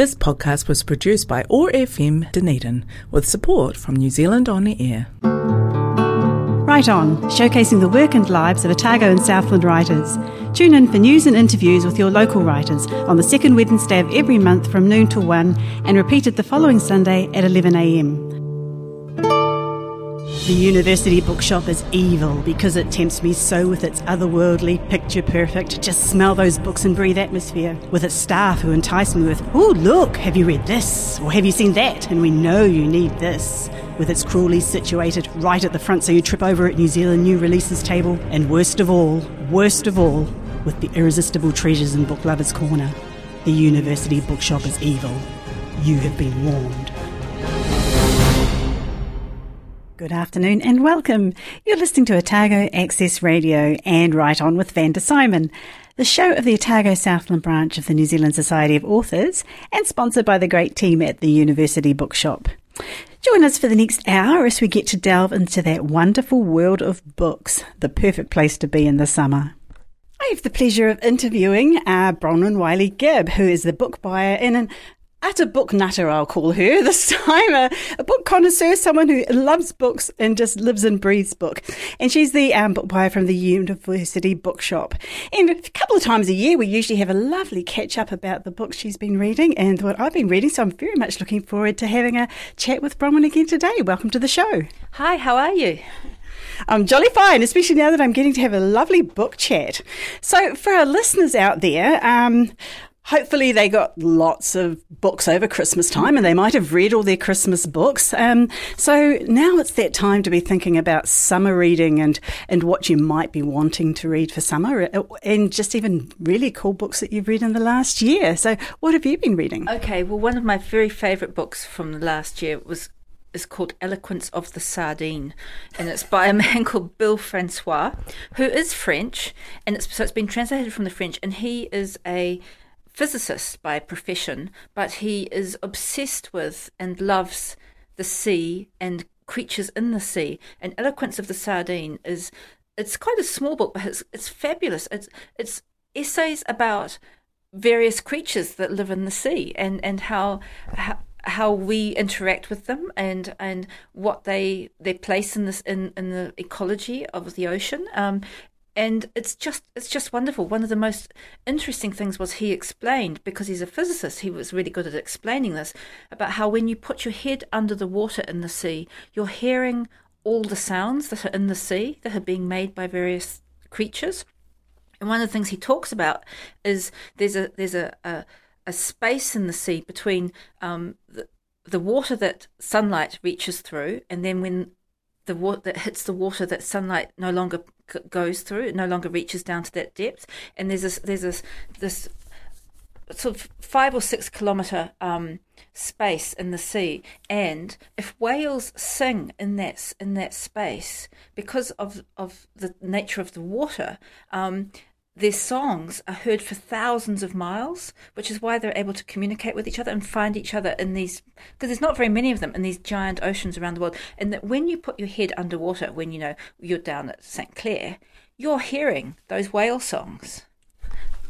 This podcast was produced by ORFM Dunedin with support from New Zealand On Air. Write On, showcasing the work and lives of Otago and Southland writers. Tune in for news and interviews with your local writers on the second Wednesday of every month from noon till 1 and repeated the following Sunday at 11am. The University Bookshop is evil because it tempts me so with its otherworldly, picture perfect, just smell those books and breathe atmosphere. With its staff who entice me with, oh, look, have you read this? Or have you seen that? And we know you need this. With its cruelly situated right at the front so you trip over at New Zealand new releases table. And worst of all, worst of all, with the irresistible treasures in Book Lovers Corner. The University Bookshop is evil. You have been warned. Good afternoon and welcome. You're listening to Otago Access Radio and Write On with Vanda Symon, the show of the Otago Southland branch of the New Zealand Society of Authors and sponsored by the great team at the University Bookshop. Join us for the next hour as we get to delve into that wonderful world of books, the perfect place to be in the summer. I have the pleasure of interviewing uh, Bronwyn Wylie Gibb, who is the book buyer in an utter book nutter, I'll call her this time, a, a, book connoisseur, someone who loves books and just lives and breathes book. And she's the um, book buyer from the University Bookshop. And a couple of times a year, we usually have a lovely catch up about the books she's been reading and what I've been reading. So I'm very much looking forward to having a chat with Bronwyn again today. Welcome to the show. Hi, how are you? I'm jolly fine, especially now that I'm getting to have a lovely book chat. So, for our listeners out there, um, hopefully they got lots of books over Christmas time and they might have read all their Christmas books. Um, so now it's that time to be thinking about summer reading and, and what you might be wanting to read for summer uh, and just even really cool books that you've read in the last year. So what have you been reading? Okay, well, one of my very favourite books from the last year was is called Eloquence of the Sardine, and it's by a man called Bill Francois, who is French, and it's so it's been translated from the French, and he is a physicist by profession, but he is obsessed with and loves the sea and creatures in the sea. And Eloquence of the Sardine is it's quite a small book, but it's it's fabulous. It's it's essays about various creatures that live in the sea and and how, how how we interact with them and and what they their place in this in, in the ecology of the ocean um, and it's just it's just wonderful. One of the most interesting things was he explained because he's a physicist he was really good at explaining this about how when you put your head under the water in the sea you're hearing all the sounds that are in the sea that are being made by various creatures. And one of the things he talks about is there's a there's a a, a space in the sea between um, the, the water that sunlight reaches through and then when the water that hits the water that sunlight no longer c- goes through, it no longer reaches down to that depth. And there's this there's this this sort of five or six kilometer um, space in the sea, and if whales sing in that in that space because of of the nature of the water, um, their songs are heard for thousands of miles, which is why they're able to communicate with each other and find each other in these, because there's not very many of them in these giant oceans around the world. And that when you put your head underwater, when you know you're down at St. Clair, you're hearing those whale songs.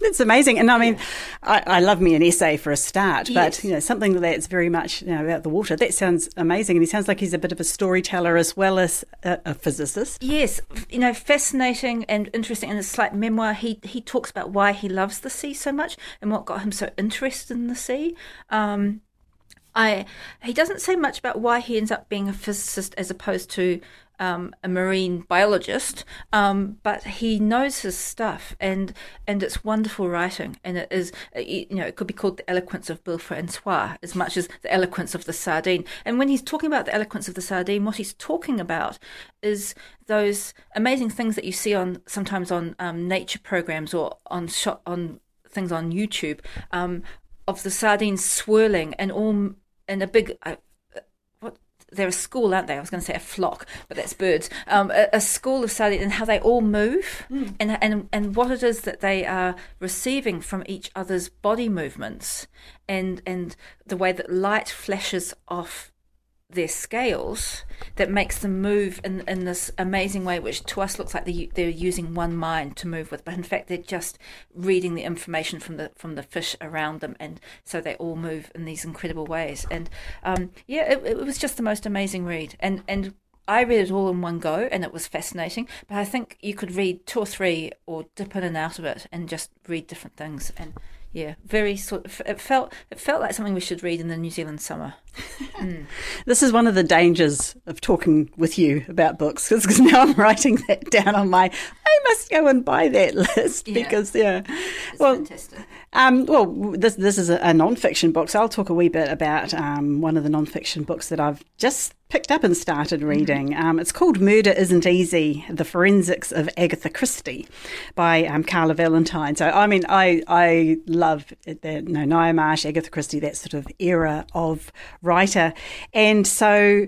That's amazing. And I mean, I, I, love me an essay for a start, but yes. you know, something that's very much you know, about the water. That sounds amazing. And he sounds like he's a bit of a storyteller as well as a, a physicist. Yes, you know, fascinating and interesting. And it's like memoir. He he talks about why he loves the sea so much and what got him so interested in the sea. Um, I he doesn't say much about why he ends up being a physicist as opposed to um, a marine biologist, um, but he knows his stuff, and and it's wonderful writing, and it is you know it could be called the eloquence of Bill Francois as much as the eloquence of the sardine. And when he's talking about the eloquence of the sardine, what he's talking about is those amazing things that you see on sometimes on um, nature programs or on shot on things on YouTube um, of the sardines swirling and all in a big. They're a school, aren't they? I was going to say a flock, but that's birds. Um, a, a, school of sardines and how they all move, mm. and and and what it is that they are receiving from each other's body movements, and and the way that light flashes off their scales that makes them move in, in this amazing way, which to us looks like they, they're using one mind to move with, but in fact they're just reading the information from the from the fish around them, and so they all move in these incredible ways. And um, yeah, it, it was just the most amazing read, and and I read it all in one go and it was fascinating. But I think you could read two or three or dip in and out of it and just read different things. And yeah, very sort of, it felt it felt like something we should read in the New Zealand summer. Mm. This is one of the dangers of talking with you about books because now I'm writing that down on my. I must go and buy that list yeah. because yeah, it's well, fantastic. Um, well, this this is a, a non-fiction book, so I'll talk a wee bit about um, one of the non-fiction books that I've just picked up and started mm-hmm. reading. Um, it's called Murder Isn't Easy: The Forensics of Agatha Christie by um, Carla Valentine. So, I mean, I I love the no Ngaio Marsh, Agatha Christie, that sort of era of writer, and so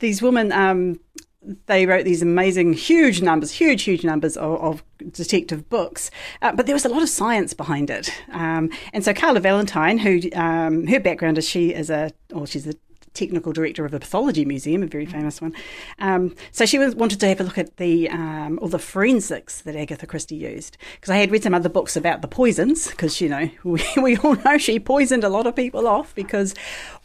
these women. Um, they wrote these amazing, huge numbers, huge, huge numbers of, of detective books, uh, but there was a lot of science behind it. Um, and so Carla Valentine, who um, her background is she is a, or she's a technical director of a pathology museum, a very famous one. Um, so she was, wanted to have a look at the um, all the forensics that Agatha Christie used because I had read some other books about the poisons because you know we, we all know she poisoned a lot of people off because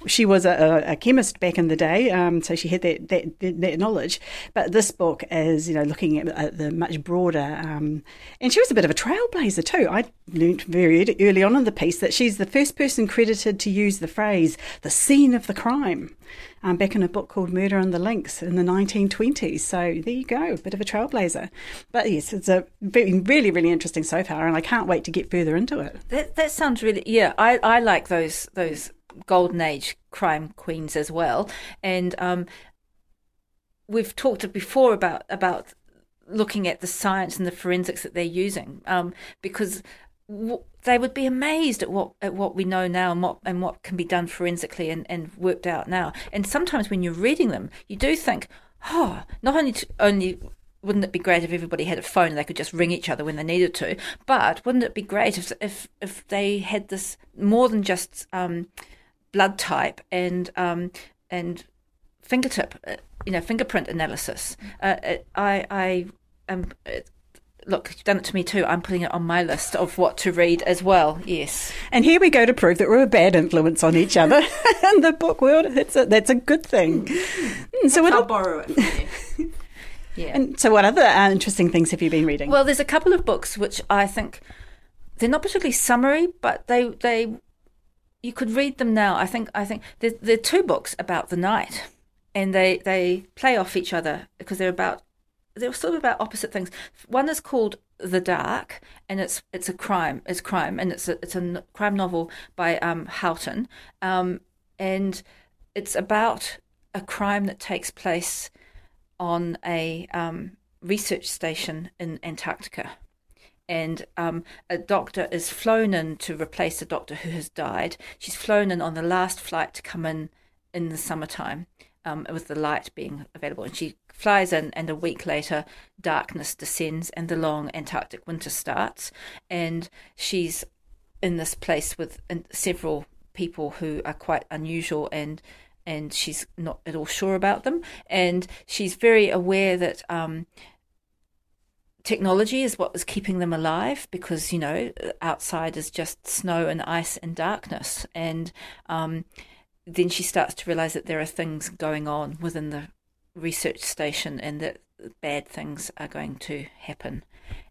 she was a, a chemist back in the day, um, so she had that, that, that knowledge. But this book is you know looking at, at the much broader, um, and she was a bit of a trailblazer too. I learnt very early on in the piece that she's the first person credited to use the phrase "the scene of the crime." um, back in a book called Murder on the Links in the 1920s. So there you go, a bit of a trailblazer. But yes, it's a really, really interesting so far, and I can't wait to get further into it. That, that sounds really, yeah, I, I like those, those golden age crime queens as well. And um, we've talked before about, about looking at the science and the forensics that they're using um, because they would be amazed at what at what we know now and what and what can be done forensically and, and worked out now. And sometimes when you're reading them, you do think, oh, not only to, only wouldn't it be great if everybody had a phone and they could just ring each other when they needed to, but wouldn't it be great if if if they had this more than just um, blood type and um, and fingertip, uh, you know, fingerprint analysis? Uh, I I am look, you've done it to me too. I'm putting it on my list of what to read as well. Yes. And here we go to prove that we're a bad influence on each other in the book world. That's a, that's a good thing. Mm, so I'll borrow it yeah. And so, what other uh, interesting things have you been reading? Well, there's a couple of books which I think they're not particularly summary, but they they you could read them now. I think I think there, there are two books about the night, and they they play off each other because they're about they're sort of about opposite things. One is called The Dark, and it's it's a crime. It's crime, and it's a it's a crime novel by um, Haughton, um, and it's about a crime that takes place on a um, research station in Antarctica. And um, a doctor is flown in to replace a doctor who has died. She's flown in on the last flight to come in in the summertime, um, with the light being available, and she flies in, and a week later, darkness descends and the long Antarctic winter starts. And she's in this place with several people who are quite unusual and and she's not at all sure about them. And she's very aware that um, technology is what was keeping them alive because, you know, outside is just snow and ice and darkness. And um, then she starts to realize that there are things going on within the research station and that bad things are going to happen.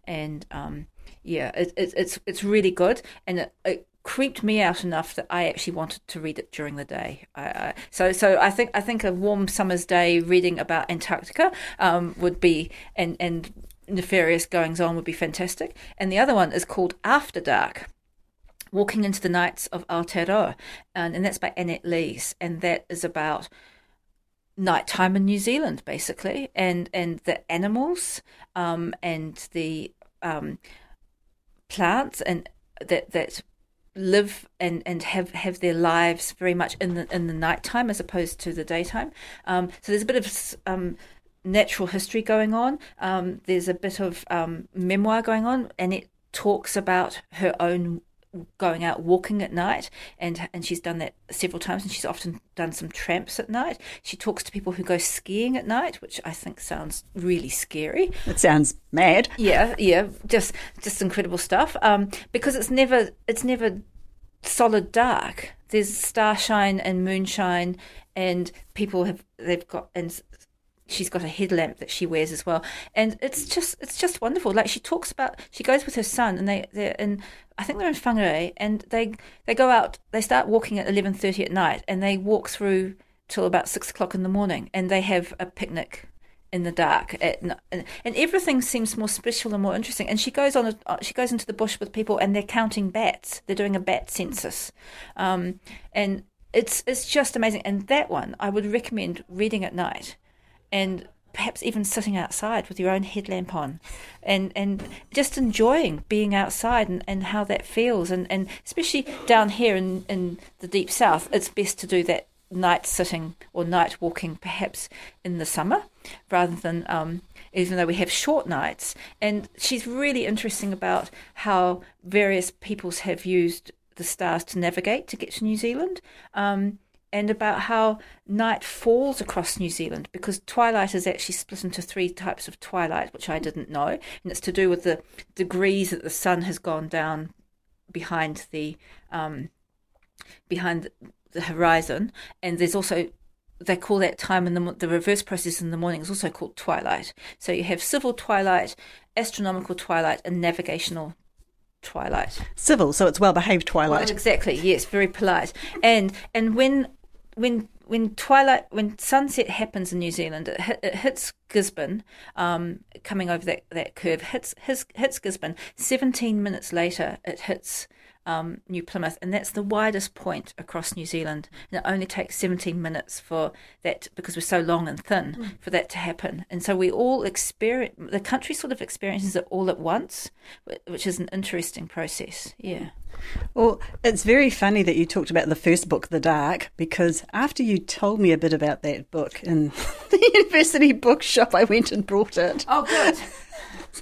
And um, yeah, it, it, it's it's really good, and it, it, creeped me out enough that I actually wanted to read it during the day. I, I, so so I think I think a warm summer's day reading about Antarctica um, would be and and nefarious goings on would be fantastic. And the other one is called After Dark. Walking into the Nights of Aotearoa, and, and that's by Annette Lees, and that is about nighttime in New Zealand, basically, and and the animals um, and the um, plants and that that live and, and have, have their lives very much in the in the nighttime as opposed to the daytime. Um, so there's a bit of um, natural history going on. Um, there's a bit of um, memoir going on, and it talks about her own going out walking at night, and and she's done that several times, and she's often done some tramps at night. She talks to people who go skiing at night, which I think sounds really scary. It sounds mad. Yeah, yeah, just just incredible stuff. Um, because it's never it's never solid dark. There's starshine and moonshine, and people have they've got and she's got a headlamp that she wears as well. And it's just it's just wonderful. Like she talks about she goes with her son and they they're in i think they're in whangarei and they they go out they start walking at 11.30 at night and they walk through till about 6 o'clock in the morning and they have a picnic in the dark at, and, and everything seems more special and more interesting. And she goes on a, uh, she goes into the bush with people and they're counting bats. They're doing a bat census. Um, and it's it's just amazing. And that one i would recommend reading at night and perhaps even sitting outside with your own headlamp on and and just enjoying being outside and, and how that feels. And, and especially down here in, in the deep south it's best to do that night sitting or night walking perhaps in the summer rather than um, even though we have short nights. And she's really interesting about how various peoples have used the stars to navigate to get to New Zealand. Um, and about how night falls across New Zealand because twilight is actually split into three types of twilight, which I didn't know, and it's to do with the degrees that the sun has gone down behind the um, behind the horizon, and there's also they call that time in the the reverse process in the morning is also called twilight. So you have civil twilight, astronomical twilight, and navigational twilight. Civil, so it's well behaved twilight. Well, exactly. Yes, very polite. And and when when when twilight when sunset happens in New Zealand, it, hit, it hits Gisborne, um, coming over that, that curve, hits hits, hits Gisborne. Seventeen minutes later, it hits um, New Plymouth, and that's the widest point across New Zealand. And it only takes 17 minutes for that, because we're so long and thin, mm. for that to happen. And so we all experience, the country sort of experiences it all at once, which is an interesting process. Yeah. Well, it's very funny that you talked about the first book, The Dark, because after you told me a bit about that book in the university bookshop, I went and brought it. Oh, good.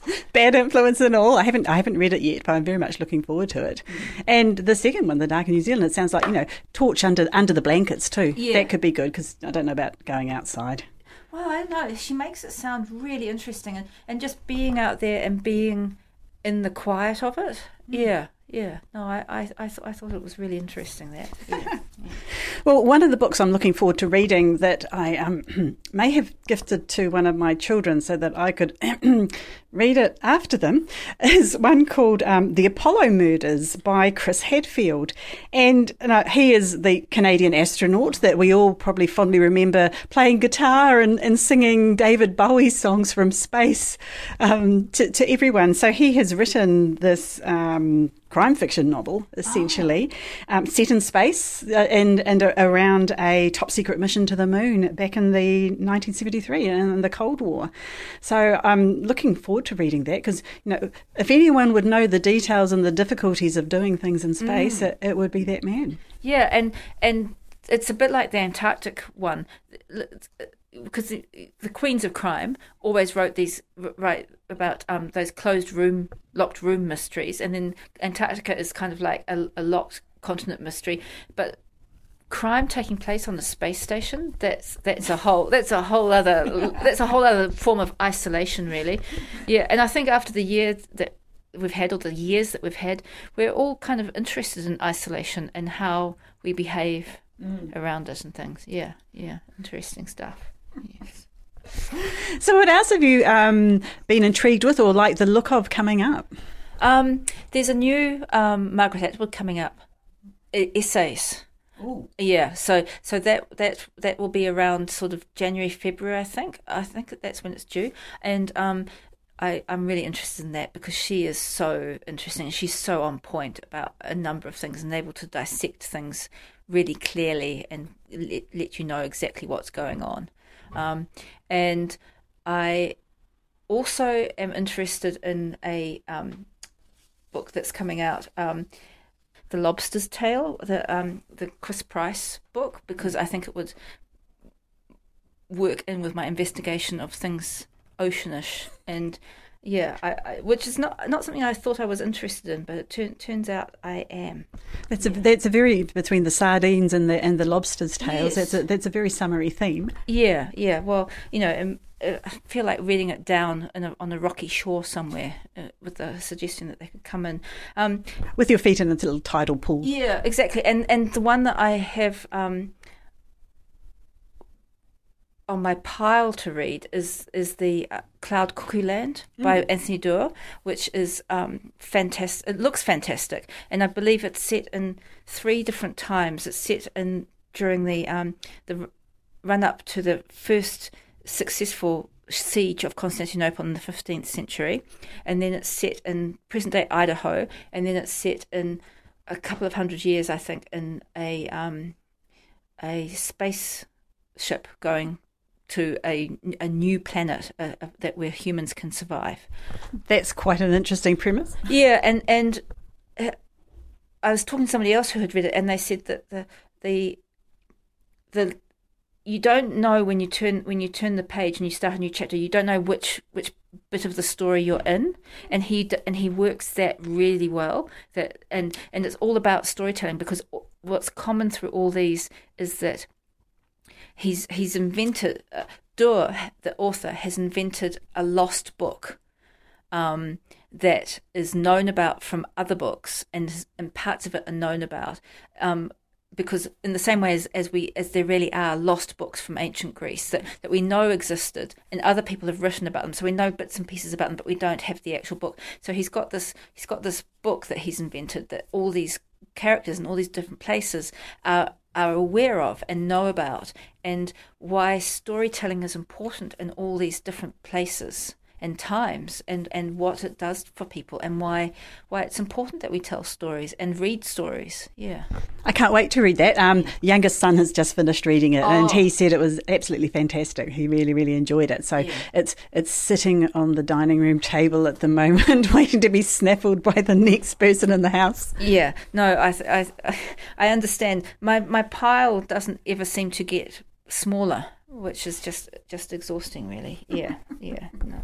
Bad influence and all. I haven't I haven't read it yet, but I'm very much looking forward to it. And the second one, The Dark in New Zealand, it sounds like you know torch under under the blankets too. Yeah. That could be good because I don't know about going outside. Well, I know. She makes it sound really interesting, and, and just being out there and being in the quiet of it. Mm. Yeah, yeah, no, I I, I, th- I thought it was really interesting that. Yeah. Well, one of the books I'm looking forward to reading that I um, may have gifted to one of my children so that I could read it after them is one called um, The Apollo Murders by Chris Hadfield. And he is the Canadian astronaut that we all probably fondly remember playing guitar and, and singing David Bowie songs from space um, to, to, everyone. So he has written this um, crime fiction novel, essentially, oh. um, set in space uh, and and around a top secret mission to the moon back in the 1973 in the Cold War. So I'm looking forward to reading that because you know if anyone would know the details and the difficulties of doing things in space, mm. it, it would be that man. Yeah, and and it's a bit like the Antarctic one because the, the, queens of crime always wrote these right about um, those closed room locked room mysteries and then antarctica is kind of like a, a, locked continent mystery. But crime taking place on the space station that's that's a whole that's a whole other that's a whole other form of isolation really. Yeah and i think after the year that we've had all the years that we've had we're all kind of interested in isolation and how we behave mm. around us and things. Yeah yeah interesting stuff Yes. So, what else have you um, been intrigued with or like the look of coming up? Um, there's a new um, Margaret Atwood coming up, essays. Ooh. Yeah, so so that that that will be around sort of January February, I think. I think that's when it's due, and um, I I'm really interested in that because she is so interesting. She's so on point about a number of things and able to dissect things really clearly and let, let you know exactly what's going on. Um, and I also am interested in a um, book that's coming out, um, The Lobster's Tale, the um, the Chris Price book, because I think it would work in with my investigation of things oceanish and Yeah, I, I, which is not not something I thought I was interested in, but it tur- turns out I am. That's a that's a very between the sardines and the and the lobsters' tails. Yes. That's a that's a very summery theme. Yeah, yeah. Well, you know, um, uh, I feel like reading it down in a, on a rocky shore somewhere uh, with the suggestion that they could come in. Um, With your feet in a little tidal pool. Yeah, exactly. And and the one that I have um, on my pile to read is is the uh, Cloud Cuckoo Land by Anthony Doerr, which is um, fantastic. It looks fantastic, and I believe it's set in three different times. It's set in during the um, the run up to the first successful siege of Constantinople in the 15th century, and then it's set in present day Idaho, and then it's set in a couple of hundred years, I think, in a um, a space ship going to a a new planet uh, uh, that where humans can survive. That's quite an interesting premise. Yeah, and and uh, I was talking to somebody else who had read it, and they said that the the the you don't know when you turn when you turn the page and you start a new chapter. You don't know which which bit of the story you're in, and he and he works that really well. That and and it's all about storytelling because what's common through all these is that he's he's invented. Uh, the author, has invented a lost book um, that is known about from other books, and and parts of it are known about. Um, because in the same way as, as we as there really are lost books from ancient Greece that, that we know existed and other people have written about them so we know bits and pieces about them but we don't have the actual book so he's got this he's got this book that he's invented that all these characters in all these different places are are aware of and know about and why storytelling is important in all these different places and times and, and what it does for people and why why it's important that we tell stories and read stories. Yeah. I can't wait to read that. Um, youngest son has just finished reading it, and Oh. he said it was absolutely fantastic. He really, really enjoyed it. So it's it's sitting on the dining room table at the moment, waiting to be snaffled by the next person in the house. Yeah. No, I I I understand. My my pile doesn't ever seem to get smaller, which is just just exhausting really. Yeah. Yeah. No.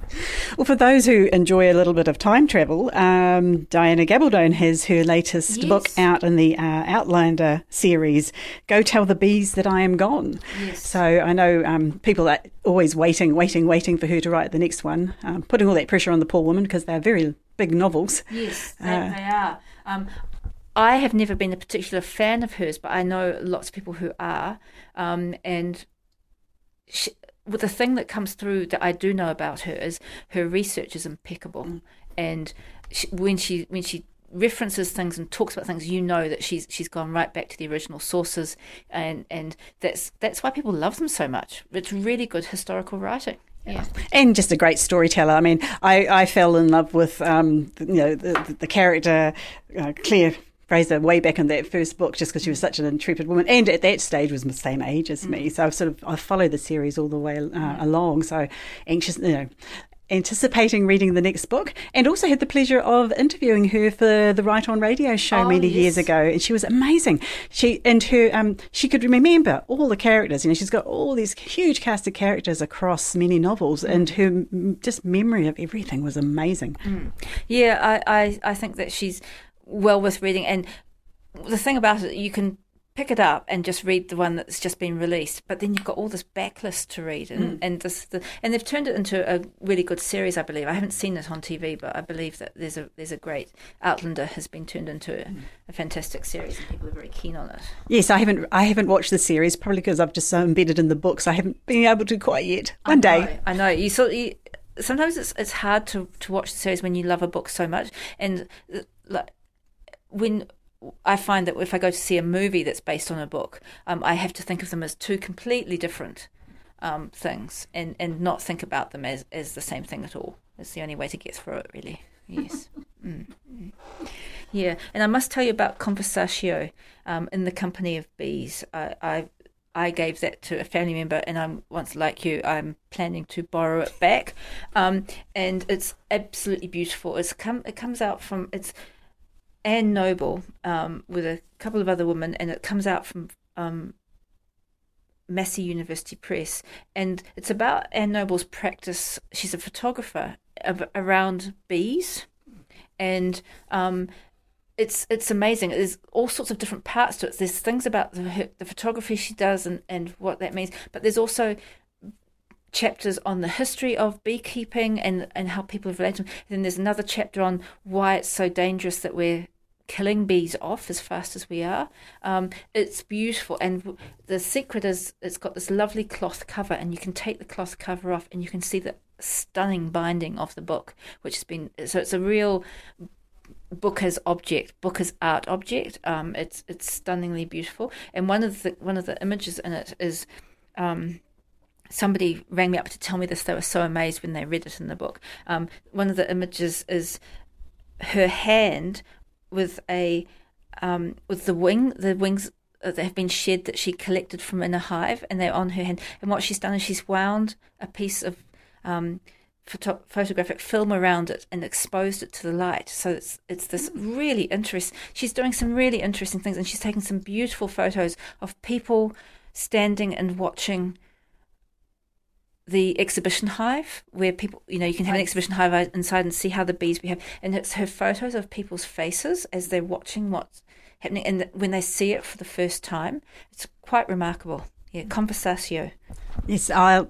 Well, for those who enjoy a little bit of time travel, um, Diana Gabaldon has her latest Yes. book out in the uh, Outlander series, Go Tell the Bees That I Am Gone. Yes. So I know um, people are always waiting, waiting, waiting for her to write the next one, um, putting all that pressure on the poor woman because they're very big novels. Yes, they, Uh, they are. Um, I have never been a particular fan of hers, but I know lots of people who are. Um, and she, well, the thing that comes through that I do know about her is her research is impeccable, and she, when she when she references things and talks about things, you know that she's she's gone right back to the original sources, and and that's that's why people love them so much. It's really good historical writing. Yeah. and just a great storyteller. I mean, I, I fell in love with um, you know the, the character uh, Claire Fraser way back in that first book, just because she was such an intrepid woman, and at that stage was the same age as me. So I've sort of I followed the series all the way uh, along. So anxious, you know. Anticipating reading the next book, and also had the pleasure of interviewing her for the Write On Radio show Oh, many years ago, and she was amazing. She and her um, she could remember all the characters. You know, she's got all these huge cast of characters across many novels, and her just memory of everything was amazing. Yeah, I, I, I think that she's well worth reading. And the thing about it, you can pick it up and just read the one that's just been released, but then you've got all this backlist to read, and and this the, and they've turned it into a really good series. I believe I haven't seen it on TV, but I believe that there's a there's a great Outlander has been turned into a, a fantastic series, and people are very keen on it. Yes, I haven't I haven't watched the series probably because I've just so embedded in the books. I haven't been able to quite yet. One I day. I know. You sort you, sometimes it's it's hard to to watch the series when you love a book so much, and uh, like when I find that if I go to see a movie that's based on a book, um, I have to think of them as two completely different um, things, and and not think about them as as the same thing at all. It's the only way to get through it, really. Yes. Mm, mm. Yeah, and I must tell you about Conversatio um, in the company of bees. I, I I gave that to a family member, and I'm once like you, I'm planning to borrow it back. Um, and it's absolutely beautiful. It's come it comes out from it's Anne Noble um, with a couple of other women, and it comes out from um, Massey University Press, and it's about Anne Noble's practice. She's a photographer around bees, and um, it's it's amazing. There's all sorts of different parts to it. There's things about the, the photography she does and, and what that means, but there's also chapters on the history of beekeeping and, and how people relate to them. Then there's another chapter on why it's so dangerous that we're killing bees off as fast as we are. Um, it's beautiful, and the secret is it's got this lovely cloth cover, and you can take the cloth cover off, and you can see the stunning binding of the book, which has been so it's a real book as object, book as art object. Um, it's it's stunningly beautiful, and one of the one of the images in it is. Um, somebody rang me up to tell me this. They were so amazed when they read it in the book. Um, one of the images is her hand with a um, with the wing, the wings that have been shed that she collected from in a hive, and they're on her hand. And what she's done is she's wound a piece of um, photo- photographic film around it and exposed it to the light. So it's it's this really interesting. She's doing some really interesting things, and she's taken some beautiful photos of people standing and watching the exhibition hive where people you know you can have an exhibition hive inside and see how the bees behave and it's her photos of people's faces as they're watching what's happening and when they see it for the first time it's quite remarkable yeah conversatio yes i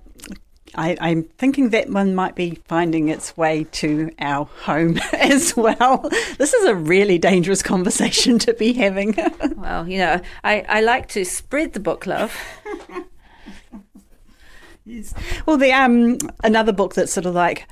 I, am thinking that one might be finding its way to our home as well. This is a really dangerous conversation to be having. well, you know, I, I like to spread the book love. Yes. Well, the um another book that's sort of like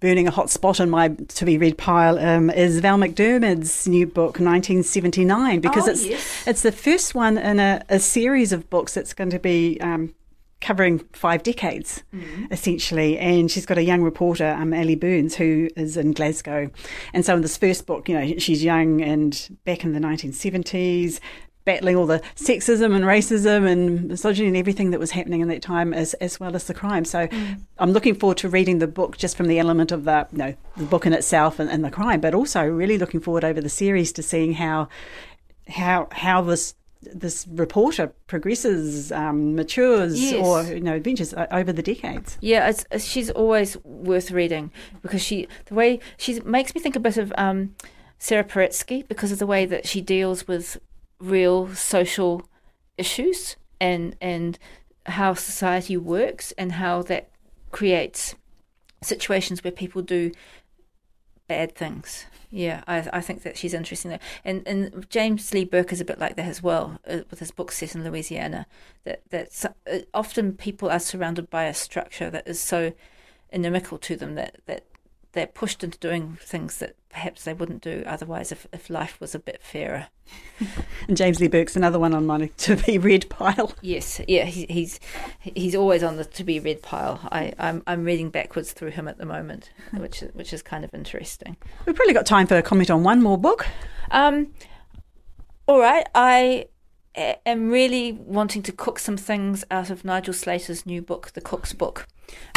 burning a hot spot in my to be read pile um, is Val McDermid's new book 1979 because oh, it's yes. it's the first one in a, a series of books that's going to be um, covering five decades mm-hmm. essentially and she's got a young reporter um, Allie Burns who is in Glasgow and so in this first book you know she's young and back in the 1970s battling all the sexism and racism and misogyny and everything that was happening in that time as as well as the crime. So mm. I'm looking forward to reading the book just from the element of the you know the book in itself and, and the crime, but also really looking forward over the series to seeing how how how this this reporter progresses, um, matures, yes. or you know, adventures over the decades. Yeah, it's, it's, she's always worth reading because she the way she makes me think a bit of um, Sarah Paretsky because of the way that she deals with real social issues and and how society works and how that creates situations where people do bad things. Yeah, I I think that she's interesting there. And and James Lee Burke is a bit like that as well uh, with his book set in Louisiana. That that uh, often people are surrounded by a structure that is so inimical to them that that they're pushed into doing things that perhaps they wouldn't do otherwise if, if life was a bit fairer. and James Lee Burke's another one on my to be read pile. Yes, yeah, he, he's he's always on the to be read pile. I, I'm I'm reading backwards through him at the moment, which which is kind of interesting. We've probably got time for a comment on one more book. Um, all right, I am really wanting to cook some things out of Nigel Slater's new book, The Cook's Book,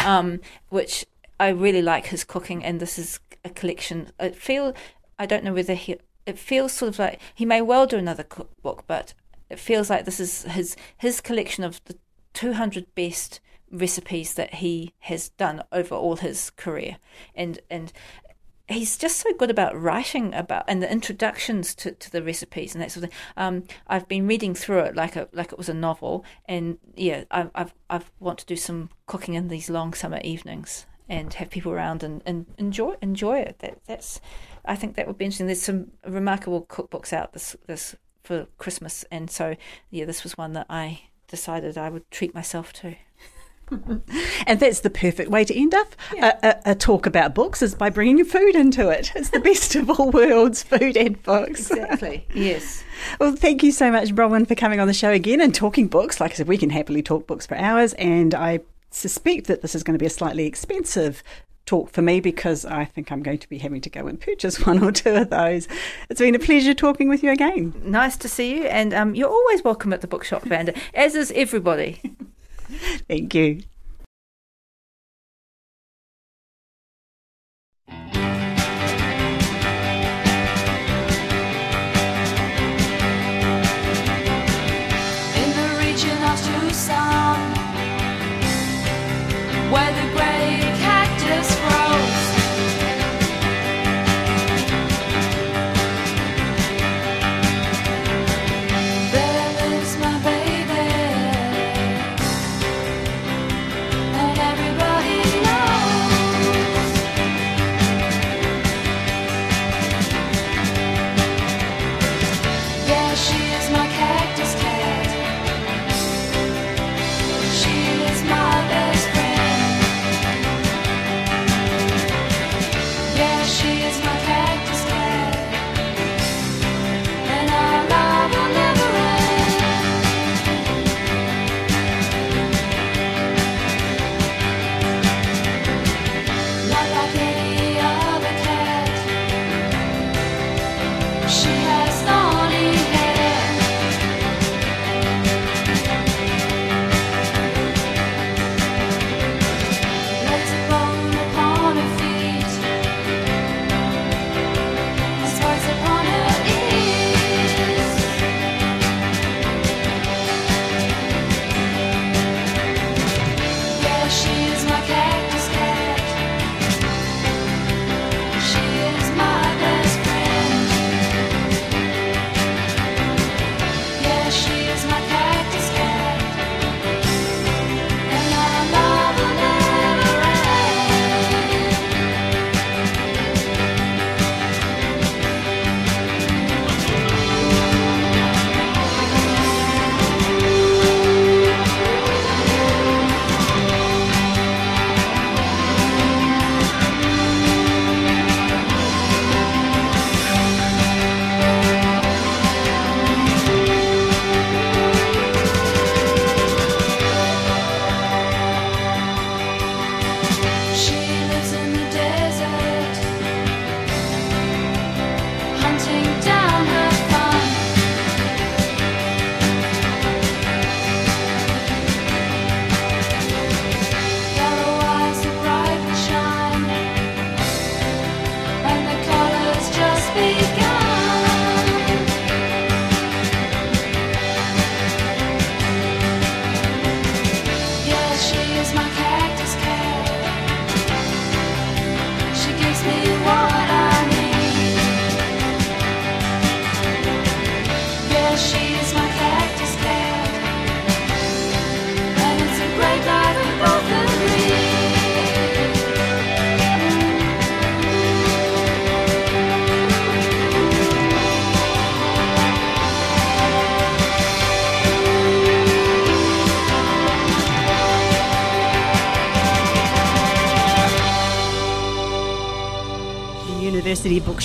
um, which I really like his cooking, and this is a collection. I feel I don't know whether he. It feels sort of like he may well do another cookbook, but it feels like this is his his collection of the 200 best recipes that he has done over all his career, and and he's just so good about writing about and the introductions to, to the recipes and that sort of thing. Um, I've been reading through it like a like it was a novel, and yeah, I, I've I've want to do some cooking in these long summer evenings and have people around and, and enjoy enjoy it. That that's I think that would be interesting. There's some remarkable cookbooks out this this for Christmas, and so yeah, this was one that I decided I would treat myself to. and that's the perfect way to end up yeah. a, a, a, talk about books is by bringing food into it. It's the best of all worlds, food and books. Exactly. yes. Well, thank you so much, Bronwyn, for coming on the show again and talking books. Like I said, we can happily talk books for hours, and I suspect that this is going to be a slightly expensive talk for me because I think I'm going to be having to go and purchase one or two of those. It's been a pleasure talking with you again. Nice to see you, and um, you're always welcome at the bookshop, Vanda, as is everybody. Thank you.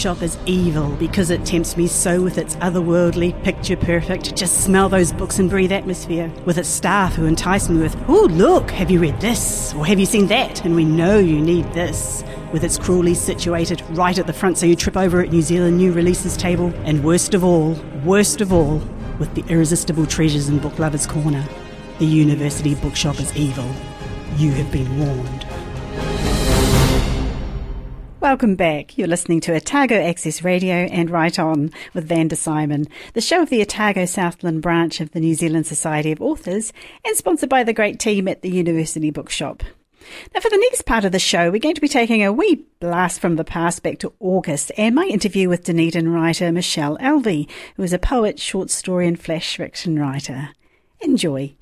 Bookshop is evil because it tempts me so with its otherworldly, picture perfect, just smell those books and breathe atmosphere. With its staff who entice me with, oh, look, have you read this? Or have you seen that? And we know you need this. With its cruelly situated right at the front so you trip over at New Zealand new releases table. And worst of all, worst of all, with the irresistible treasures in Book Lovers Corner. The university bookshop is evil. You have been warned. Welcome back. You're listening to Otago Access Radio and Write On with Vanda Symon, the show of the Otago Southland branch of the New Zealand Society of Authors and sponsored by the great team at the University Bookshop. Now, for the next part of the show, we're going to be taking a wee blast from the past back to August and my interview with Dunedin writer Michelle Elvy, who is a poet, short story, and flash fiction writer. Enjoy.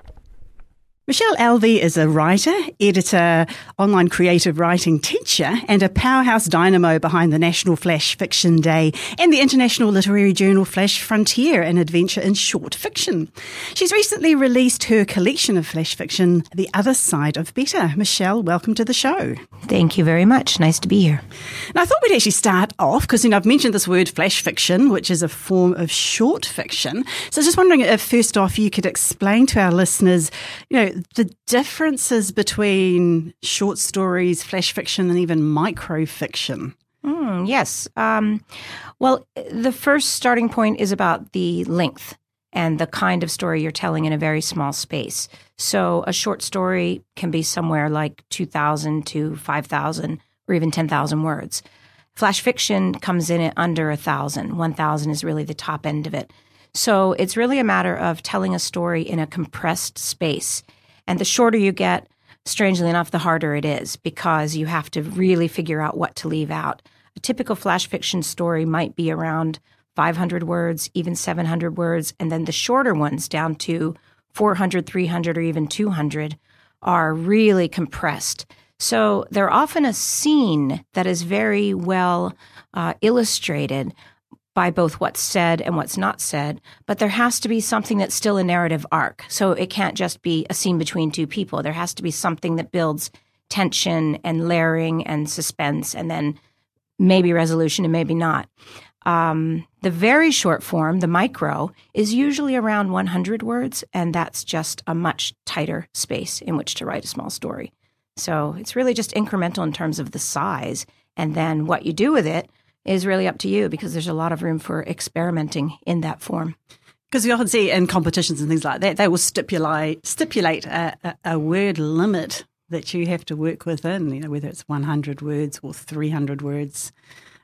Michelle Elvy is a writer, editor, online creative writing teacher, and a powerhouse dynamo behind the National Flash Fiction Day and the international literary journal Flash Frontier, an adventure in short fiction. She's recently released her collection of flash fiction, The Other Side of Better. Michelle, welcome to the show. Thank you very much. Nice to be here. Now, I thought we'd actually start off because you know I've mentioned this word flash fiction, which is a form of short fiction. So, just wondering if first off you could explain to our listeners, you know the differences between short stories, flash fiction, and even microfiction. Mm, yes. Um, well, the first starting point is about the length and the kind of story you're telling in a very small space. So, a short story can be somewhere like 2,000 to 5,000 or even 10,000 words. Flash fiction comes in at under 1,000. 1,000 is really the top end of it. So, it's really a matter of telling a story in a compressed space and the shorter you get, strangely enough, the harder it is because you have to really figure out what to leave out. A typical flash fiction story might be around 500 words, even 700 words, and then the shorter ones down to 400, 300, or even 200 are really compressed. So they're often a scene that is very well uh, illustrated by both what's said and what's not said, but there has to be something that's still a narrative arc. So it can't just be a scene between two people. There has to be something that builds tension and layering and suspense and then maybe resolution and maybe not. Um, the very short form, the micro, is usually around 100 words, and that's just a much tighter space in which to write a small story. So it's really just incremental in terms of the size. And then what you do with it is really up to you because there's a lot of room for experimenting in that form. Because you often see in competitions and things like that, they will stipulate stipulate a, a, a word limit that you have to work within. You know, whether it's 100 words or 300 words.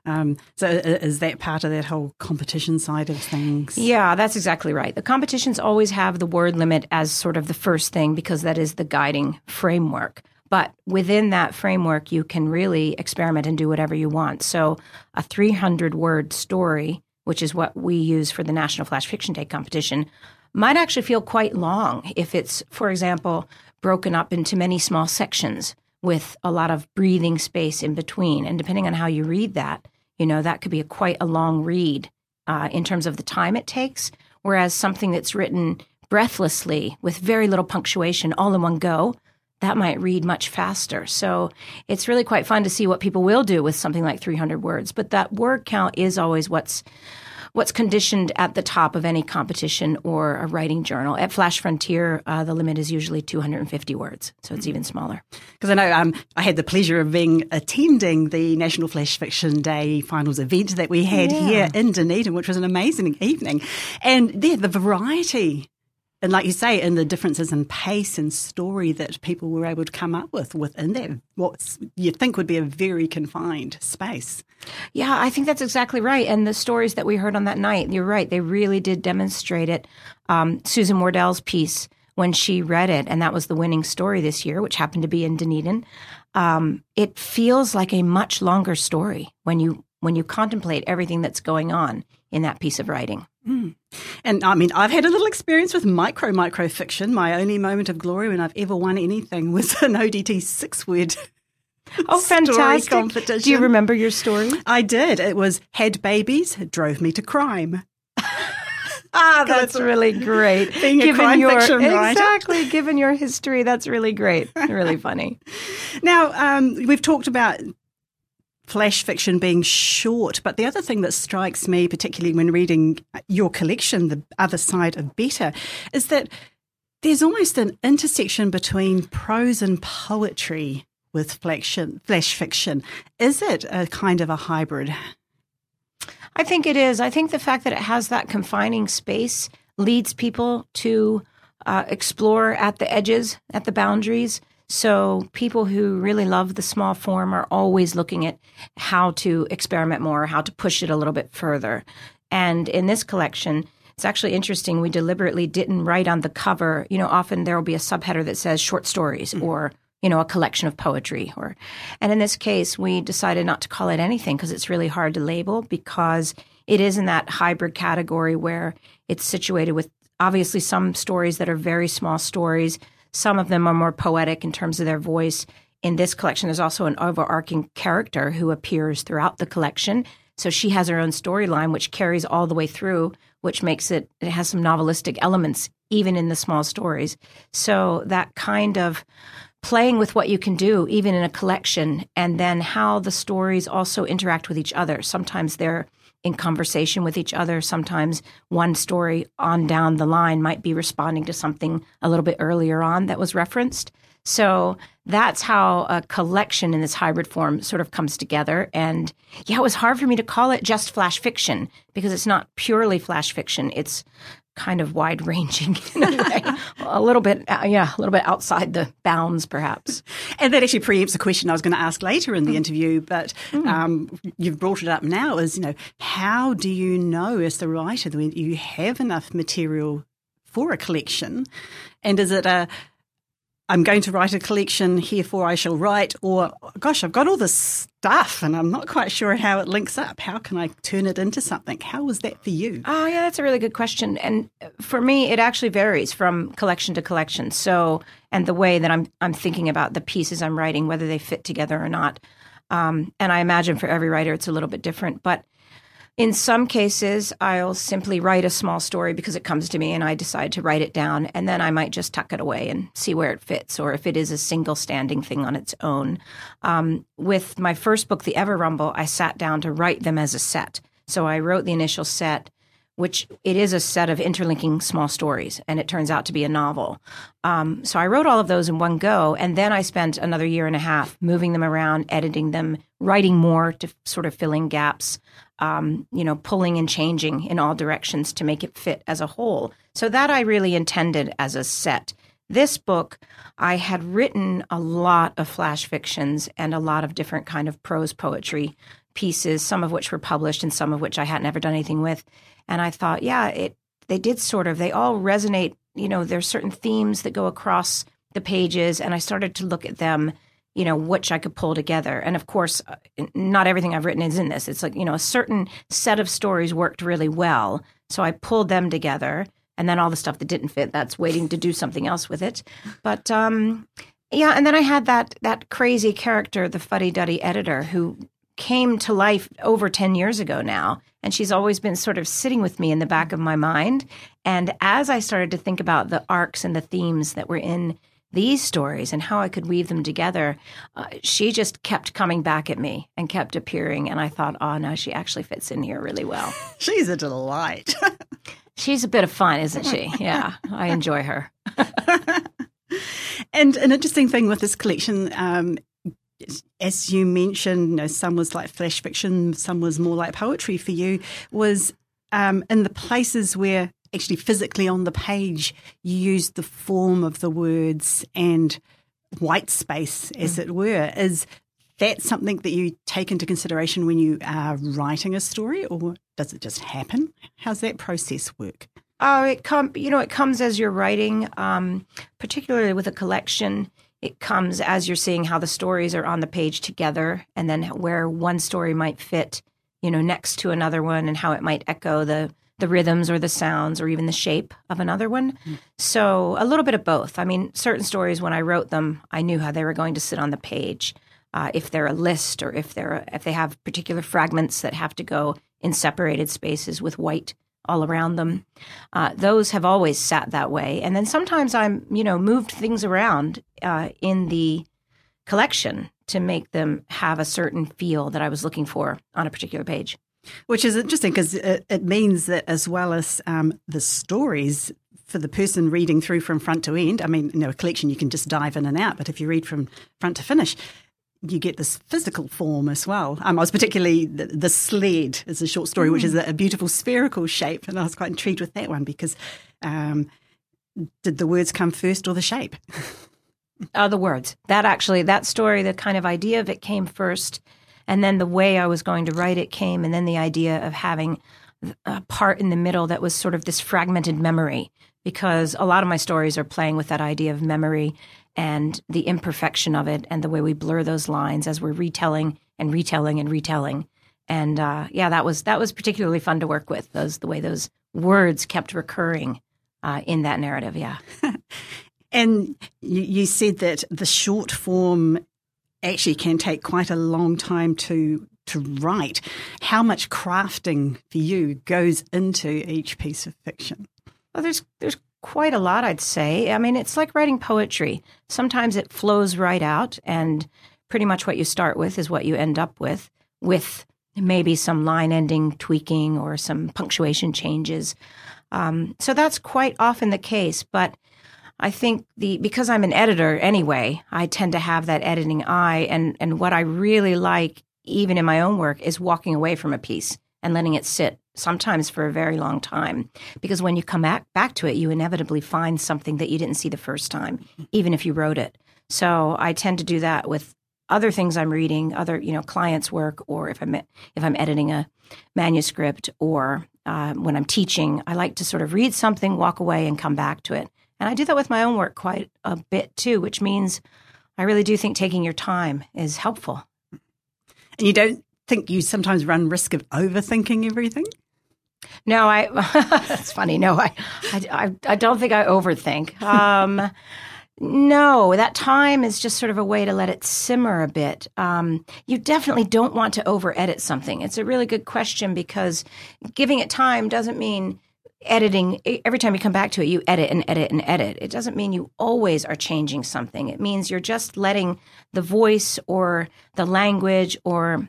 Um, so is that part of that whole competition side of things? Yeah, that's exactly right. The competitions always have the word limit as sort of the first thing because that is the guiding framework. But within that framework, you can really experiment and do whatever you want. So, a 300 word story, which is what we use for the National Flash Fiction Day competition, might actually feel quite long if it's, for example, broken up into many small sections with a lot of breathing space in between. And depending on how you read that, you know, that could be a quite a long read uh, in terms of the time it takes. Whereas something that's written breathlessly with very little punctuation all in one go that might read much faster. So it's really quite fun to see what people will do with something like 300 words. But that word count is always what's what's conditioned at the top of any competition or a writing journal. At Flash Frontier, uh, the limit is usually 250 words, so it's even smaller. Because I know um, I had the pleasure of being attending the National Flash Fiction Day finals event that we had yeah. here in Dunedin, which was an amazing evening. And there, the variety and like you say, in the differences in pace and story that people were able to come up with within that, what you think would be a very confined space. Yeah, I think that's exactly right. And the stories that we heard on that night, you're right, they really did demonstrate it. Um, Susan Wardell's piece, when she read it, and that was the winning story this year, which happened to be in Dunedin, um, it feels like a much longer story when you when you contemplate everything that's going on in that piece of writing. Mm. And I mean, I've had a little experience with micro micro fiction. My only moment of glory when I've ever won anything was an ODT six word. Oh, fantastic! Competition. Do you remember your story? I did. It was had babies drove me to crime. ah, that's really great. Being given a crime your, fiction writer. Exactly. Given your history, that's really great. Really funny. now, um, we've talked about flash fiction being short. But the other thing that strikes me, particularly when reading your collection, The Other Side of Better, is that there's almost an intersection between prose and poetry with flash, fiction. Is it a kind of a hybrid? I think it is. I think the fact that it has that confining space leads people to uh, explore at the edges, at the boundaries. So people who really love the small form are always looking at how to experiment more, how to push it a little bit further. And in this collection, it's actually interesting. We deliberately didn't write on the cover. You know, often there will be a subheader that says short stories mm-hmm. or you know a collection of poetry or and in this case we decided not to call it anything because it's really hard to label because it is in that hybrid category where it's situated with obviously some stories that are very small stories some of them are more poetic in terms of their voice. In this collection, there's also an overarching character who appears throughout the collection. So she has her own storyline, which carries all the way through, which makes it, it has some novelistic elements, even in the small stories. So that kind of playing with what you can do, even in a collection, and then how the stories also interact with each other. Sometimes they're in conversation with each other. Sometimes one story on down the line might be responding to something a little bit earlier on that was referenced. So that's how a collection in this hybrid form sort of comes together. And yeah, it was hard for me to call it just flash fiction because it's not purely flash fiction. It's kind of wide ranging a little bit, uh, yeah, a little bit outside the bounds, perhaps. And that actually preempts a question I was going to ask later in the mm. interview, but mm. um, you've brought it up now. Is you know, how do you know as the writer that you have enough material for a collection, and is it a I'm going to write a collection, herefore I shall write, or gosh, I've got all this stuff and I'm not quite sure how it links up. How can I turn it into something? How was that for you? Oh, yeah, that's a really good question. And for me, it actually varies from collection to collection. So, and the way that I'm I'm thinking about the pieces I'm writing, whether they fit together or not. Um, and I imagine for every writer, it's a little bit different. But in some cases, I'll simply write a small story because it comes to me and I decide to write it down. And then I might just tuck it away and see where it fits or if it is a single standing thing on its own. Um, with my first book, The Everrumble, I sat down to write them as a set. So I wrote the initial set which it is a set of interlinking small stories, and it turns out to be a novel. Um, so I wrote all of those in one go, and then I spent another year and a half moving them around, editing them, writing more to sort of fill in gaps, um, you know, pulling and changing in all directions to make it fit as a whole. So that I really intended as a set. This book, I had written a lot of flash fictions and a lot of different kind of prose poetry pieces, some of which were published and some of which I hadn't ever done anything with. And I thought, yeah, it they did sort of they all resonate. You know, there's certain themes that go across the pages, and I started to look at them. You know, which I could pull together. And of course, uh, not everything I've written is in this. It's like, you know, a certain set of stories worked really well. So I pulled them together. And then all the stuff that didn't fit, that's waiting to do something else with it. But um, yeah, and then I had that that crazy character, the fuddy duddy editor, who came to life over 10 years ago now. And she's always been sort of sitting with me in the back of my mind. And as I started to think about the arcs and the themes that were in these stories and how I could weave them together, uh, she just kept coming back at me and kept appearing. And I thought, oh, no, she actually fits in here really well. She's a delight. She's a bit of fun, isn't she? Yeah, I enjoy her. and an interesting thing with this collection um, as you mentioned, you know, some was like flash fiction, some was more like poetry for you, was um, in the places where actually physically on the page you use the form of the words and white space, as mm. it were. Is that something that you take into consideration when you are writing a story, or does it just happen? How's that process work? Oh, it come you know it comes as you're writing, um, particularly with a collection it comes as you're seeing how the stories are on the page together and then where one story might fit you know next to another one and how it might echo the the rhythms or the sounds or even the shape of another one mm. so a little bit of both i mean certain stories when i wrote them i knew how they were going to sit on the page uh, if they're a list or if they're if they have particular fragments that have to go in separated spaces with white all around them. Uh, those have always sat that way. And then sometimes I'm, you know, moved things around uh, in the collection to make them have a certain feel that I was looking for on a particular page. Which is interesting because it, it, means that as well as um, the stories for the person reading through from front to end, I mean, you know, a collection you can just dive in and out, but if you read from front to finish, you get this physical form as well. Um, I was particularly the, the, sled is a short story, mm. which is a, a, beautiful spherical shape, and I was quite intrigued with that one because um, did the words come first or the shape? uh, the words. That actually, that story, the kind of idea of it came first, and then the way I was going to write it came, and then the idea of having a part in the middle that was sort of this fragmented memory, because a lot of my stories are playing with that idea of memory and the imperfection of it, and the way we blur those lines as we're retelling and retelling and retelling. And uh, yeah, that was that was particularly fun to work with. Those the way those words kept recurring uh, in that narrative. Yeah. and you, you said that the short form actually can take quite a long time to to write. How much crafting for you goes into each piece of fiction? Well, there's there's quite a lot, I'd say. I mean, it's like writing poetry. Sometimes it flows right out, and pretty much what you start with is what you end up with, with maybe some line ending tweaking or some punctuation changes. Um, so that's quite often the case, but I think the because I'm an editor anyway, I tend to have that editing eye, and and what I really like, even in my own work, is walking away from a piece and letting it sit. Sometimes for a very long time, because when you come back back to it, you inevitably find something that you didn't see the first time, even if you wrote it. So I tend to do that with other things I'm reading, other you know clients' work, or if I'm if I'm editing a manuscript, or uh, when I'm teaching, I like to sort of read something, walk away, and come back to it. And I do that with my own work quite a bit too, which means I really do think taking your time is helpful. And you don't think you sometimes run risk of overthinking everything? No, I. that's funny. No, I, I, I don't think I overthink. Um, no, that time is just sort of a way to let it simmer a bit. Um, you definitely don't want to over edit something. It's a really good question because giving it time doesn't mean editing every time you come back to it you edit and edit and edit it doesn't mean you always are changing something it means you're just letting the voice or the language or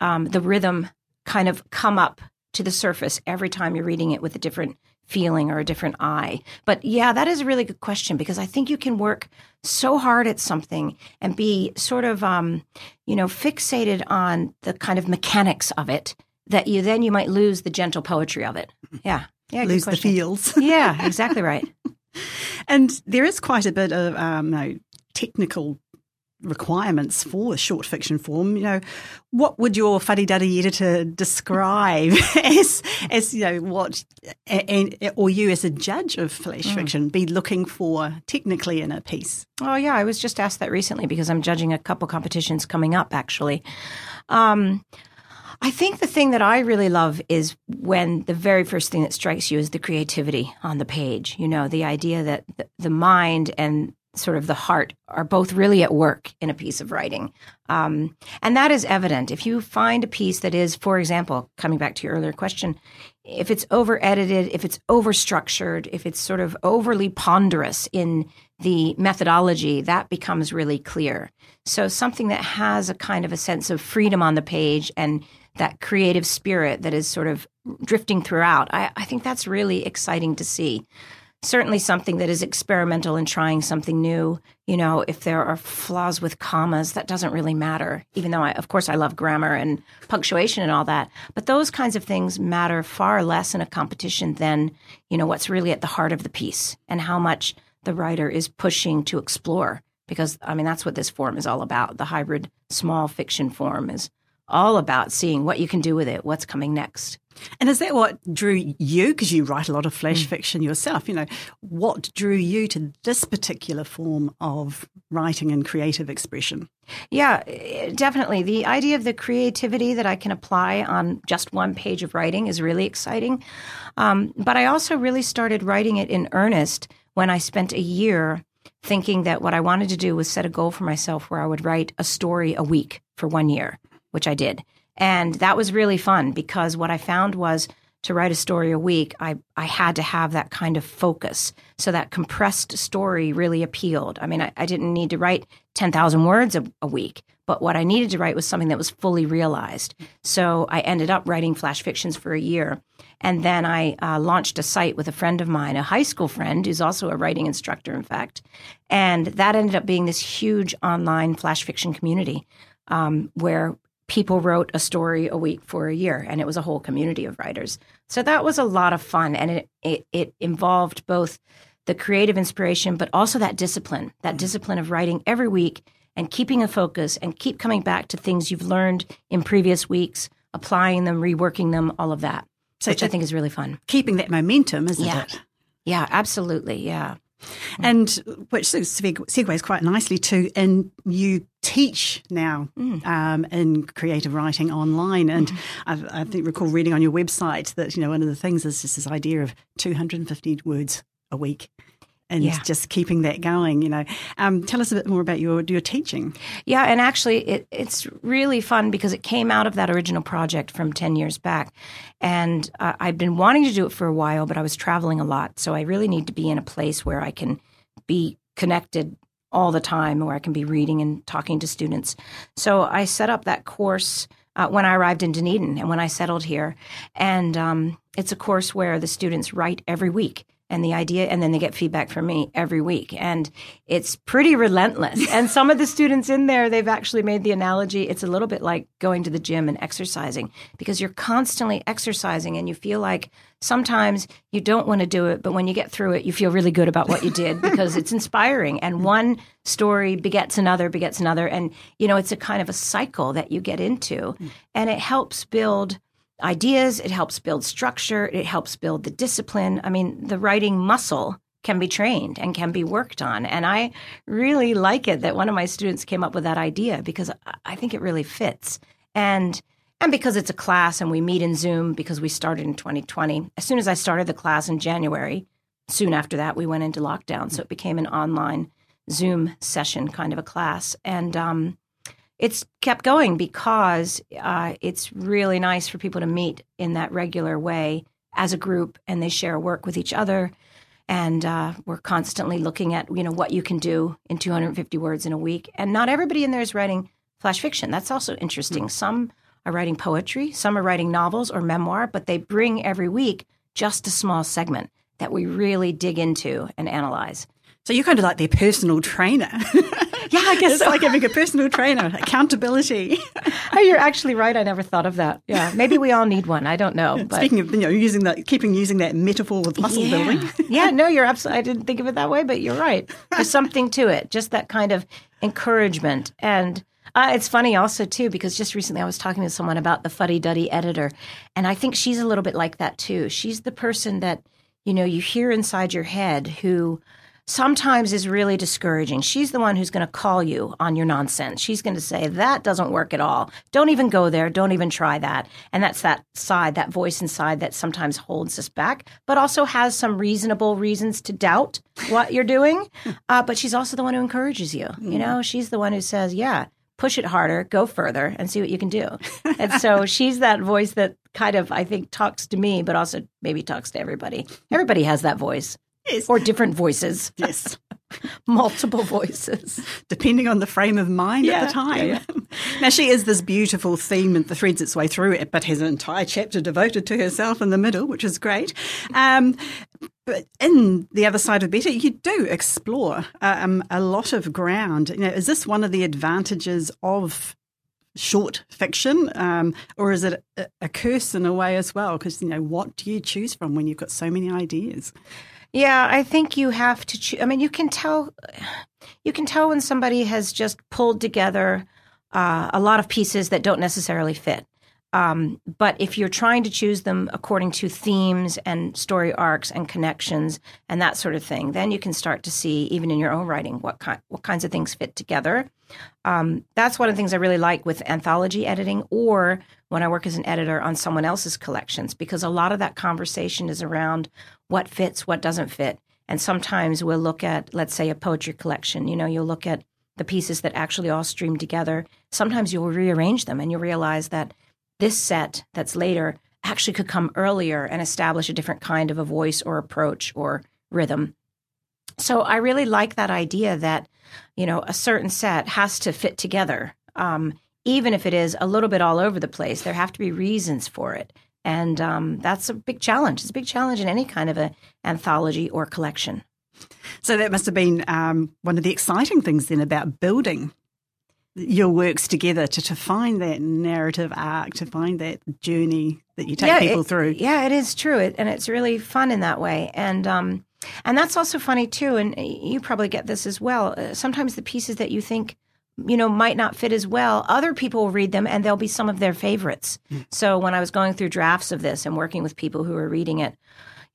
um, the rhythm kind of come up to the surface every time you're reading it with a different feeling or a different eye. But yeah, that is a really good question because I think you can work so hard at something and be sort of, um, you know, fixated on the kind of mechanics of it that you then you might lose the gentle poetry of it. Yeah. Yeah. Lose the feels. yeah, exactly right. and there is quite a bit of um, no, technical requirements for a short fiction form, you know, what would your fuddy duddy editor describe as, as you know, what, and, or you as a judge of flash mm. fiction be looking for technically in a piece? Oh, yeah, I was just asked that recently because I'm judging a couple competitions coming up, actually. Um, I think the thing that I really love is when the very first thing that strikes you is the creativity on the page. You know, the idea that the mind and sort of the heart are both really at work in a piece of writing. Um, and that is evident. If you find a piece that is, for example, coming back to your earlier question, if it's over edited, if it's over structured, if it's sort of overly ponderous in the methodology, that becomes really clear. So something that has a kind of a sense of freedom on the page and that creative spirit that is sort of drifting throughout, I, I think that's really exciting to see certainly something that is experimental and trying something new. You know, if there are flaws with commas, that doesn't really matter, even though I, of course, I love grammar and punctuation and all that. But those kinds of things matter far less in a competition than, you know, what's really at the heart of the piece and how much the writer is pushing to explore. Because, I mean, that's what this form is all about. The hybrid small fiction form is all about seeing what you can do with it, what's coming next. And is that what drew you? Because you write a lot of flash mm. fiction yourself. You know, what drew you to this particular form of writing and creative expression? Yeah, definitely. The idea of the creativity that I can apply on just one page of writing is really exciting. Um, but I also really started writing it in earnest when I spent a year thinking that what I wanted to do was set a goal for myself where I would write a story a week for one year, which I did. And that was really fun because what I found was to write a story a week, I, I had to have that kind of focus. So that compressed story really appealed. I mean, I, I didn't need to write 10,000 words a, a, week, but what I needed to write was something that was fully realized. So I ended up writing flash fictions for a year. And then I uh, launched a site with a friend of mine, a high school friend who's also a writing instructor, in fact. And that ended up being this huge online flash fiction community um, where people wrote a story a week for a year, and it was a whole community of writers. So that was a lot of fun, and it it, it involved both the creative inspiration, but also that discipline, that mm-hmm. discipline of writing every week and keeping a focus and keep coming back to things you've learned in previous weeks, applying them, reworking them, all of that. So which I think is really fun. Keeping that momentum, isn't yeah. it? Yeah, absolutely. Yeah. And which segues quite nicely to, and you teach now mm. um, in creative writing online. And mm. I, I think recall reading on your website that you know one of the things is just this idea of 250 words a week and yeah. just keeping that going. You know, um, tell us a bit more about your your teaching. Yeah, and actually, it, it's really fun because it came out of that original project from ten years back, and uh, I've been wanting to do it for a while, but I was traveling a lot, so I really need to be in a place where I can be connected all the time, where I can be reading and talking to students. So I set up that course. Uh, when I arrived in Dunedin and when I settled here. And um, it's a course where the students write every week and the idea and then they get feedback from me every week. And it's pretty relentless. And some of the students in there they've actually made the analogy it's a little bit like going to the gym and exercising because you're constantly exercising and you feel like sometimes you don't want to do it but when you get through it you feel really good about what you did because it's inspiring. And one story begets another begets another. And you know it's a kind of a cycle that you get into. Mm. And it helps build ideas, it helps build structure, it helps build the discipline. I mean, the writing muscle can be trained and can be worked on. And I really like it that one of my students came up with that idea because I think it really fits. And and because it's a class and we meet in Zoom because we started in 2020. As soon as I started the class in January, soon after that we went into lockdown, so it became an online Zoom session kind of a class. And um, it's kept going because uh, it's really nice for people to meet in that regular way as a group and they share work with each other. And uh, we're constantly looking at you know what you can do in 250 words in a week. And not everybody in there is writing flash fiction. That's also interesting. Mm-hmm. some are writing poetry some are writing novels or memoir but they bring every week just a small segment that we really dig into and analyze. So you're kind of like their personal trainer. Yeah, I guess it's so. like having a personal trainer, accountability. oh, you're actually right. I never thought of that. Yeah, maybe we all need one. I don't know. But... Speaking of, you know, using that, keeping using that metaphor with muscle yeah. building. yeah, no, you're absolutely. I didn't think of it that way, but you're right. There's something to it. Just that kind of encouragement and. Uh, it's funny also too because just recently I was talking to someone about the fuddy duddy editor, and I think she's a little bit like that too. She's the person that you know you hear inside your head who sometimes is really discouraging. She's the one who's going to call you on your nonsense. She's going to say, that doesn't work at all. Don't even go there. Don't even try that. And that's that side, that voice inside that sometimes holds us back, but also has some reasonable reasons to doubt what you're doing. Uh, but she's also the one who encourages you. You know, she's the one who says, yeah, push it harder, go further, and see what you can do. and so she's that voice that kind of, I think, talks to me, but also maybe talks to everybody. Everybody has that voice. Yes. Or different voices. Yes. Multiple voices. Depending on the frame of mind yeah, at the time. Yeah, yeah. now, she is this beautiful theme that threads its way through it, but has an entire chapter devoted to herself in the middle, which is great. Um, but in the other side of better, you do explore um, a lot of ground. You know, is this one of the advantages of short fiction, um, or is it a, a curse in a way as well? Because you know, what do you choose from when you've got so many ideas? Yeah, I think you have to. Cho- I mean, you can tell. You can tell when somebody has just pulled together uh, a lot of pieces that don't necessarily fit. Um, but if you're trying to choose them according to themes and story arcs and connections and that sort of thing, then you can start to see, even in your own writing, what kind, what kinds of things fit together. Um, that's one of the things I really like with anthology editing, or when I work as an editor on someone else's collections, because a lot of that conversation is around what fits, what doesn't fit. And sometimes we'll look at, let's say, a poetry collection. You know, you'll look at the pieces that actually all stream together. Sometimes you'll rearrange them and you'll realize that this set that's later actually could come earlier and establish a different kind of a voice or approach or rhythm. So I really like that idea that, you know, a certain set has to fit together. Um, even if it is a little bit all over the place, there have to be reasons for it. And um, that's a big challenge. It's a big challenge in any kind of an anthology or collection. So that must have been um, one of the exciting things then about building your works together to, to find that narrative arc, to find that journey that you take yeah, people it, through. Yeah, it is true, it, and it's really fun in that way. And um, and that's also funny too. And you probably get this as well. Uh, sometimes the pieces that you think you know might not fit as well other people will read them and they'll be some of their favorites mm. so when i was going through drafts of this and working with people who were reading it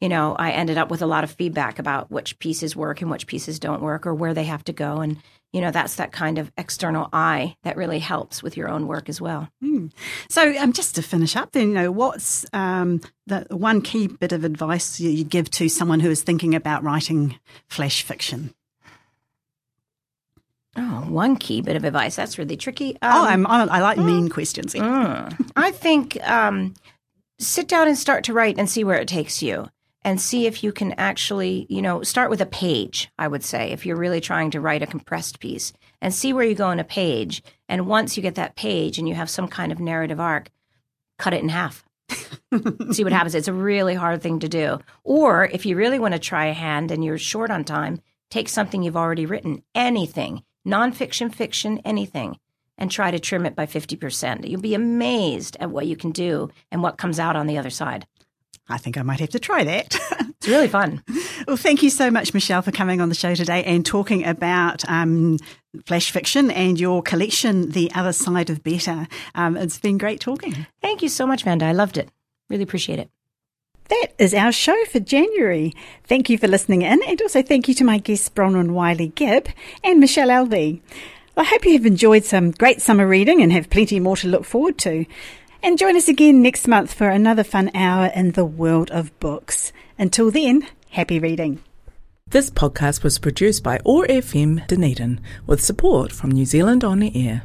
you know i ended up with a lot of feedback about which pieces work and which pieces don't work or where they have to go and you know that's that kind of external eye that really helps with your own work as well mm. so um, just to finish up then you know what's um, the one key bit of advice you give to someone who is thinking about writing flash fiction Oh, one key bit of advice. That's really tricky. Oh, um, oh, I'm, i like mm, mean questions. Mm, I think um, sit down and start to write and see where it takes you and see if you can actually, you know, start with a page, I would say, if you're really trying to write a compressed piece and see where you go in a page. And once you get that page and you have some kind of narrative arc, cut it in half. see what happens. It's a really hard thing to do. Or if you really want to try a hand and you're short on time, take something you've already written, anything nonfiction, fiction, anything, and try to trim it by 50%. You'll be amazed at what you can do and what comes out on the other side. I think I might have to try that. it's really fun. well, thank you so much, Michelle, for coming on the show today and talking about um, flash fiction and your collection, The Other Side of Better. Um, it's been great talking. Thank you so much, Vanda. I loved it. Really appreciate it. That is our show for January. Thank you for listening in, and also thank you to my guests Bronwyn Wylie Gibb and Michelle Elvy. I hope you have enjoyed some great summer reading and have plenty more to look forward to. And join us again next month for another fun hour in the world of books. Until then, happy reading. This podcast was produced by OAR FM Dunedin with support from New Zealand On Air.